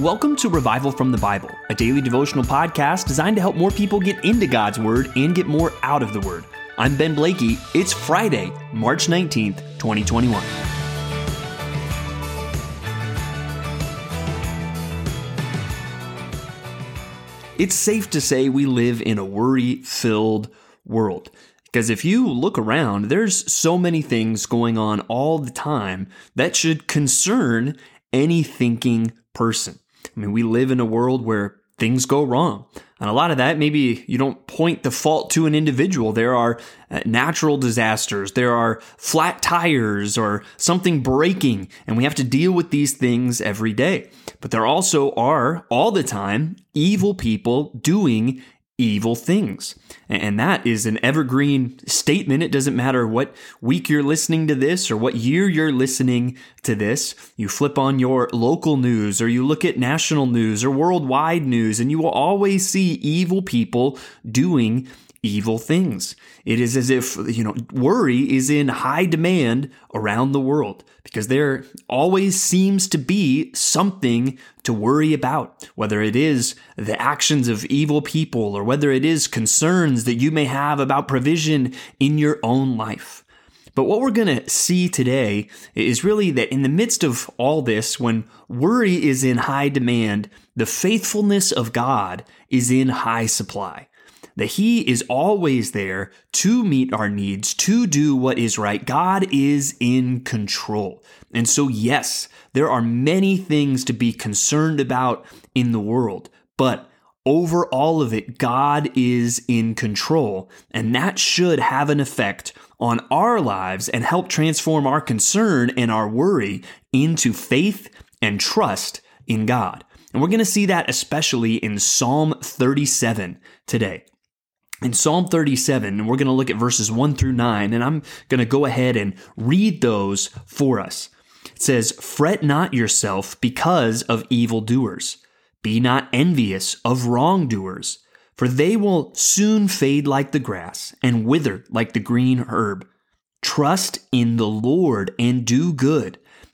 Welcome to Revival from the Bible, a daily devotional podcast designed to help more people get into God's Word and get more out of the Word. I'm Ben Blakey. It's Friday, March 19th, 2021. It's safe to say we live in a worry filled world. Because if you look around, there's so many things going on all the time that should concern any thinking person. I mean, we live in a world where things go wrong. And a lot of that, maybe you don't point the fault to an individual. There are uh, natural disasters, there are flat tires or something breaking, and we have to deal with these things every day. But there also are, all the time, evil people doing evil things. And that is an evergreen statement. It doesn't matter what week you're listening to this or what year you're listening to this. You flip on your local news or you look at national news or worldwide news, and you will always see evil people doing evil things. It is as if, you know, worry is in high demand around the world because there always seems to be something to worry about, whether it is the actions of evil people or whether it is concerns that you may have about provision in your own life. But what we're going to see today is really that in the midst of all this, when worry is in high demand, the faithfulness of God is in high supply that He is always there to meet our needs, to do what is right. God is in control. And so, yes, there are many things to be concerned about in the world, but over all of it, God is in control. And that should have an effect on our lives and help transform our concern and our worry into faith and trust in God. And we're going to see that especially in Psalm 37 today in Psalm 37, and we're going to look at verses 1 through 9, and I'm going to go ahead and read those for us. It says, Fret not yourself because of evildoers. Be not envious of wrongdoers, for they will soon fade like the grass and wither like the green herb. Trust in the Lord and do good.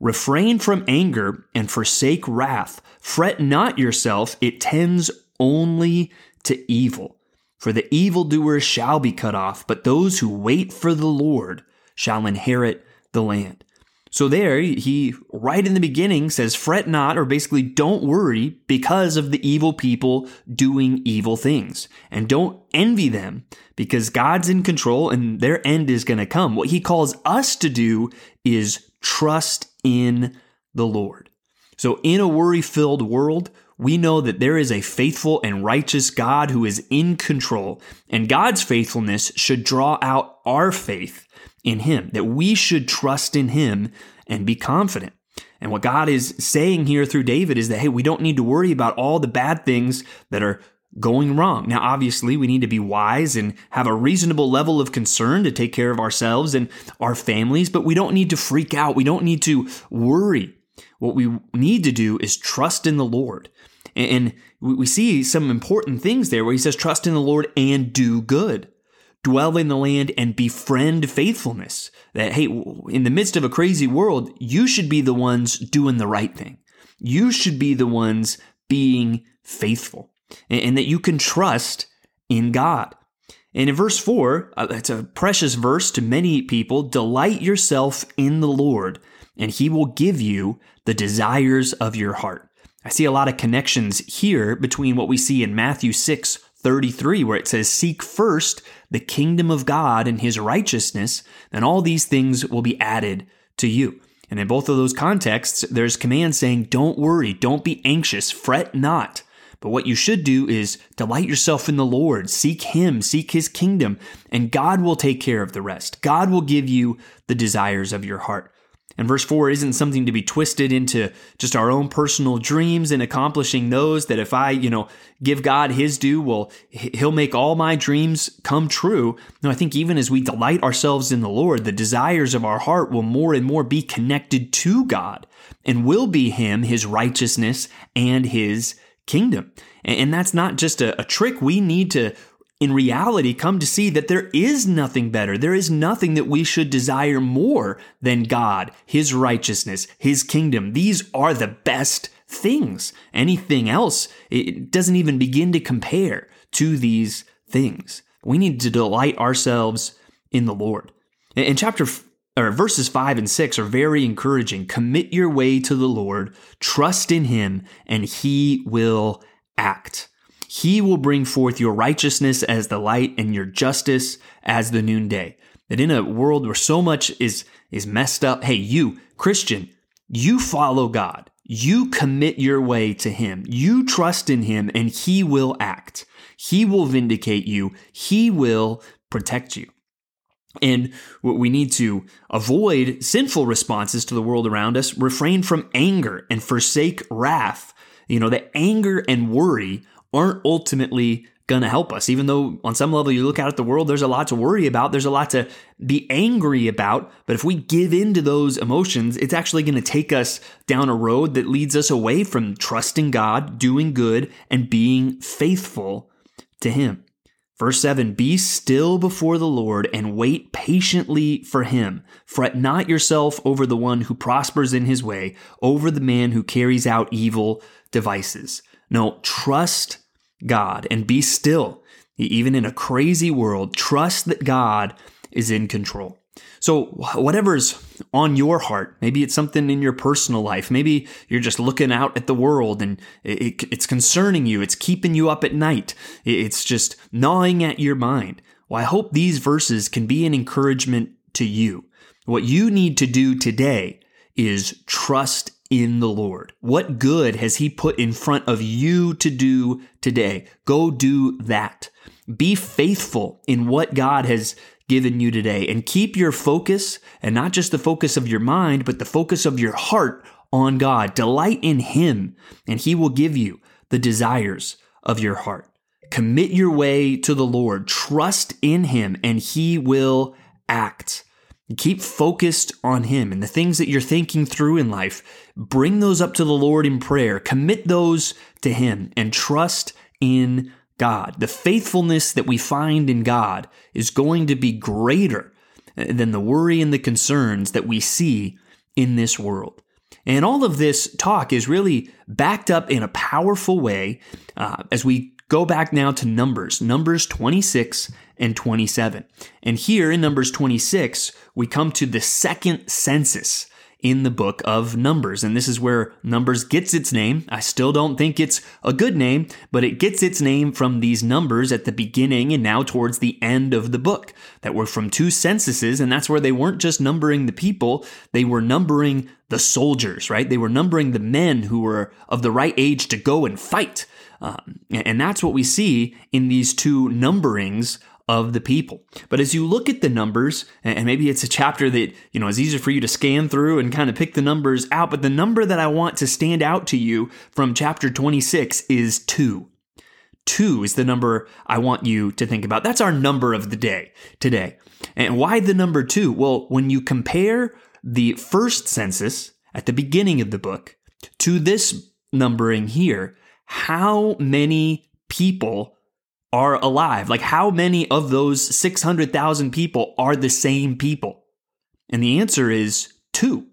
Refrain from anger and forsake wrath. Fret not yourself, it tends only to evil. For the evildoers shall be cut off, but those who wait for the Lord shall inherit the land. So there, he right in the beginning says, fret not, or basically don't worry because of the evil people doing evil things. And don't envy them because God's in control and their end is going to come. What he calls us to do is trust in the Lord. So in a worry filled world, we know that there is a faithful and righteous God who is in control, and God's faithfulness should draw out our faith in Him, that we should trust in Him and be confident. And what God is saying here through David is that, hey, we don't need to worry about all the bad things that are going wrong. Now, obviously, we need to be wise and have a reasonable level of concern to take care of ourselves and our families, but we don't need to freak out. We don't need to worry. What we need to do is trust in the Lord. And we see some important things there where he says, trust in the Lord and do good dwell in the land and befriend faithfulness. That, hey, in the midst of a crazy world, you should be the ones doing the right thing. You should be the ones being faithful and, that you can trust in God. And in verse 4, uh, it's a precious verse to many people delight yourself in the Lord, and he will give you the desires of your heart. I see a lot of connections here between what we see in Matthew 6 33, where it says, Seek first the kingdom of God and his righteousness, and all these things will be added to you. And in both of those contexts, there's command saying, Don't worry, don't be anxious, fret not. But what you should do is delight yourself in the Lord, seek Him, seek His kingdom, and God will take care of the rest. God will give you the desires of your heart. And verse 4 isn't something to be twisted into just our own personal dreams and accomplishing those that if I, you know, give God his due, well, he'll make all my dreams come true. No, I think even as we delight ourselves in the Lord, the desires of our heart will more and more be connected to God and will be him, his righteousness, and his kingdom. And that's not just a, a trick. We need to in reality come to see that there is nothing better. There is nothing that we should desire more than God, His righteousness, His kingdom. These are the best things. Anything else, it doesn't even begin to compare to these things. We need to delight ourselves in the Lord. In chapter or verses 5 and 6 are very encouraging. Commit your way to the Lord, trust in him, and he will act. He will bring forth your righteousness as the light and your justice as the noonday. That in a world where so much is, is messed up, hey, you, Christian, you follow God. You commit your way to Him. You trust in Him and He will act. He will vindicate you. He will protect you. And what we need to avoid sinful responses to the world around us, refrain from anger and forsake wrath. You know, that anger and worry aren't ultimately going to help us. Even though on some level you look out at the world, there's a lot to worry about, there's a lot to be angry about. But if we give in to those emotions, it's actually going to take us down a road that leads us away from trusting God, doing good, and being faithful to Him. Verse 7 Be still before the Lord and wait patiently for him. Fret not yourself over the one who prospers in his way, over the man who carries out evil devices. No, trust God and be still. Even in a crazy world, trust that God is in control. So, whatever's on your heart, maybe it's something in your personal life, maybe you're just looking out at the world and it, it's concerning you, it's keeping you up at night, it's just gnawing at your mind. Well, I hope these verses can be an encouragement to you. What you need to do today is trust in the Lord? What good has He put in front of you to do today? Go do that. Be faithful in what God has given you today and keep your focus and not just the focus of your mind, but the focus of your heart on God. Delight in Him and He will give you the desires of your heart. Commit your way to the Lord. Trust in Him and He will act. Keep focused on Him and the things that you're thinking through in life. Bring those up to the Lord in prayer. Commit those to Him and trust in God. The faithfulness that we find in God is going to be greater than the worry and the concerns that we see in this world. And all of this talk is really backed up in a powerful way uh, as we go back now to Numbers, Numbers 26 and 27. And here in Numbers 26, we come to the second census in the book of Numbers. And this is where Numbers gets its name. I still don't think it's a good name, but it gets its name from these numbers at the beginning and now towards the end of the book that were from two censuses. And that's where they weren't just numbering the people, they were numbering the soldiers, right? They were numbering the men who were of the right age to go and fight. Um, and that's what we see in these two numberings of the people. But as you look at the numbers, and maybe it's a chapter that, you know, is easier for you to scan through and kind of pick the numbers out, but the number that I want to stand out to you from chapter 26 is 2. 2 is the number I want you to think about. That's our number of the day today. And why the number 2? Well, when you compare the first census at the beginning of the book to this numbering here, how many people are alive? Like, how many of those 600,000 people are the same people? And the answer is two.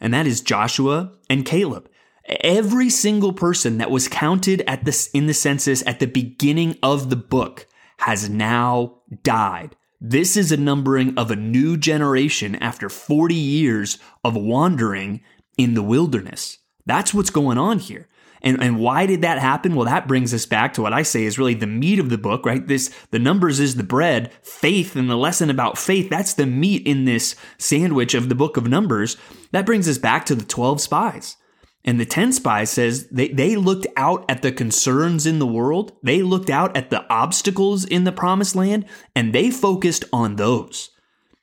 And that is Joshua and Caleb. Every single person that was counted at this in the census at the beginning of the book has now died. This is a numbering of a new generation after 40 years of wandering in the wilderness. That's what's going on here. And, and why did that happen? Well, that brings us back to what I say is really the meat of the book, right? This, the numbers is the bread, faith and the lesson about faith. That's the meat in this sandwich of the book of Numbers. That brings us back to the 12 spies. And the 10 spies says they, they looked out at the concerns in the world. They looked out at the obstacles in the promised land and they focused on those.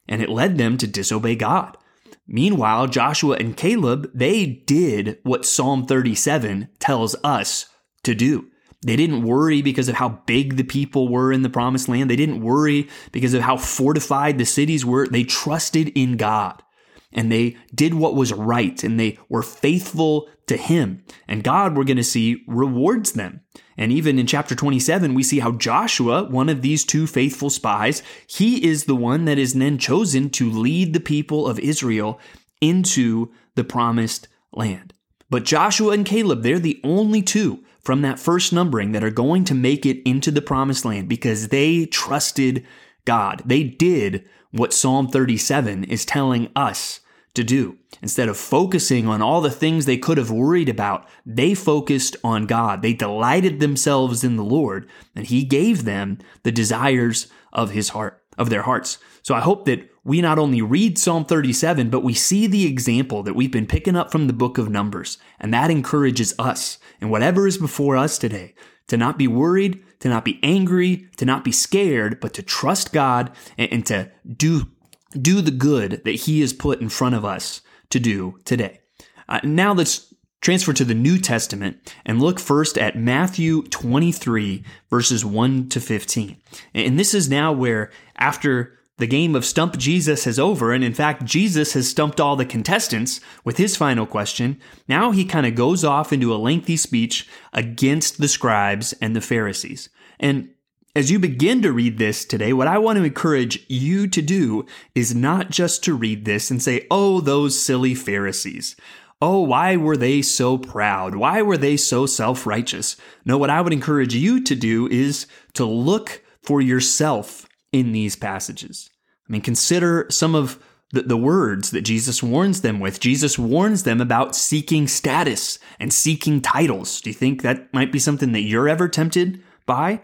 And it led them to disobey God. Meanwhile, Joshua and Caleb, they did what Psalm 37 tells us to do. They didn't worry because of how big the people were in the promised land. They didn't worry because of how fortified the cities were. They trusted in God and they did what was right and they were faithful to Him. And God, we're going to see, rewards them. And even in chapter 27, we see how Joshua, one of these two faithful spies, he is the one that is then chosen to lead the people of Israel into the promised land. But Joshua and Caleb, they're the only two from that first numbering that are going to make it into the promised land because they trusted God. They did what Psalm 37 is telling us to do. Instead of focusing on all the things they could have worried about, they focused on God. They delighted themselves in the Lord, and He gave them the desires of His heart, of their hearts. So I hope that we not only read Psalm 37, but we see the example that we've been picking up from the book of Numbers. And that encourages us and whatever is before us today to not be worried, to not be angry, to not be scared, but to trust God and, and to do, do the good that He has put in front of us to do today. Uh, now let's transfer to the New Testament and look first at Matthew 23, verses 1 to 15. And this is now where, after the game of Stump Jesus is over, and in fact, Jesus has stumped all the contestants with his final question. Now he kind of goes off into a lengthy speech against the scribes and the Pharisees. And as you begin to read this today, what I want to encourage you to do is not just to read this and say, oh, those silly Pharisees. Oh, why were they so proud? Why were they so self righteous? No, what I would encourage you to do is to look for yourself in these passages. I mean, consider some of the, the words that Jesus warns them with. Jesus warns them about seeking status and seeking titles. Do you think that might be something that you're ever tempted by?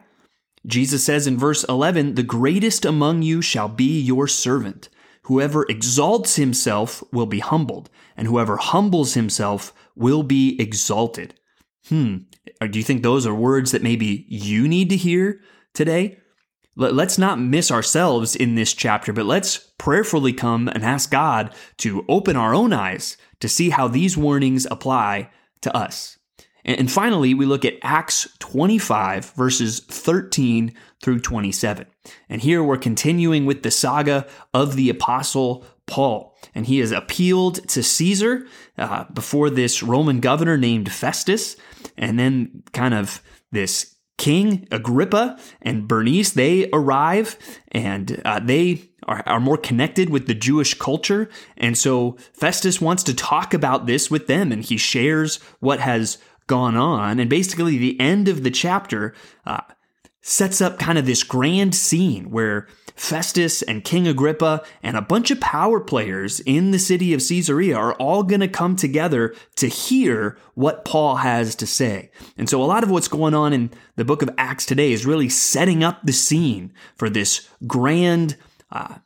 Jesus says in verse 11, The greatest among you shall be your servant. Whoever exalts himself will be humbled, and whoever humbles himself will be exalted. Hmm. Do you think those are words that maybe you need to hear today? Let's not miss ourselves in this chapter, but let's prayerfully come and ask God to open our own eyes to see how these warnings apply to us. And finally, we look at Acts 25, verses 13 through 27. And here we're continuing with the saga of the Apostle Paul. And he has appealed to Caesar uh, before this Roman governor named Festus, and then kind of this King Agrippa and Bernice, they arrive and uh, they are, are more connected with the Jewish culture. And so Festus wants to talk about this with them and he shares what has gone on. And basically, the end of the chapter uh, sets up kind of this grand scene where Festus and King Agrippa and a bunch of power players in the city of Caesarea are all going to come together to hear what Paul has to say. And so a lot of what's going on in the book of Acts today is really setting up the scene for this grand uh,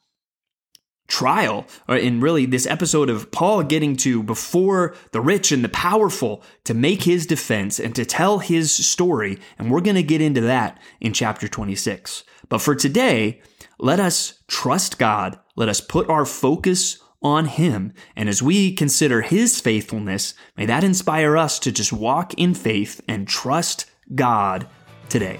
trial, or in really this episode of Paul getting to before the rich and the powerful to make his defense and to tell his story. And we're going to get into that in chapter 26. But for today, let us trust God. Let us put our focus on Him. And as we consider His faithfulness, may that inspire us to just walk in faith and trust God today.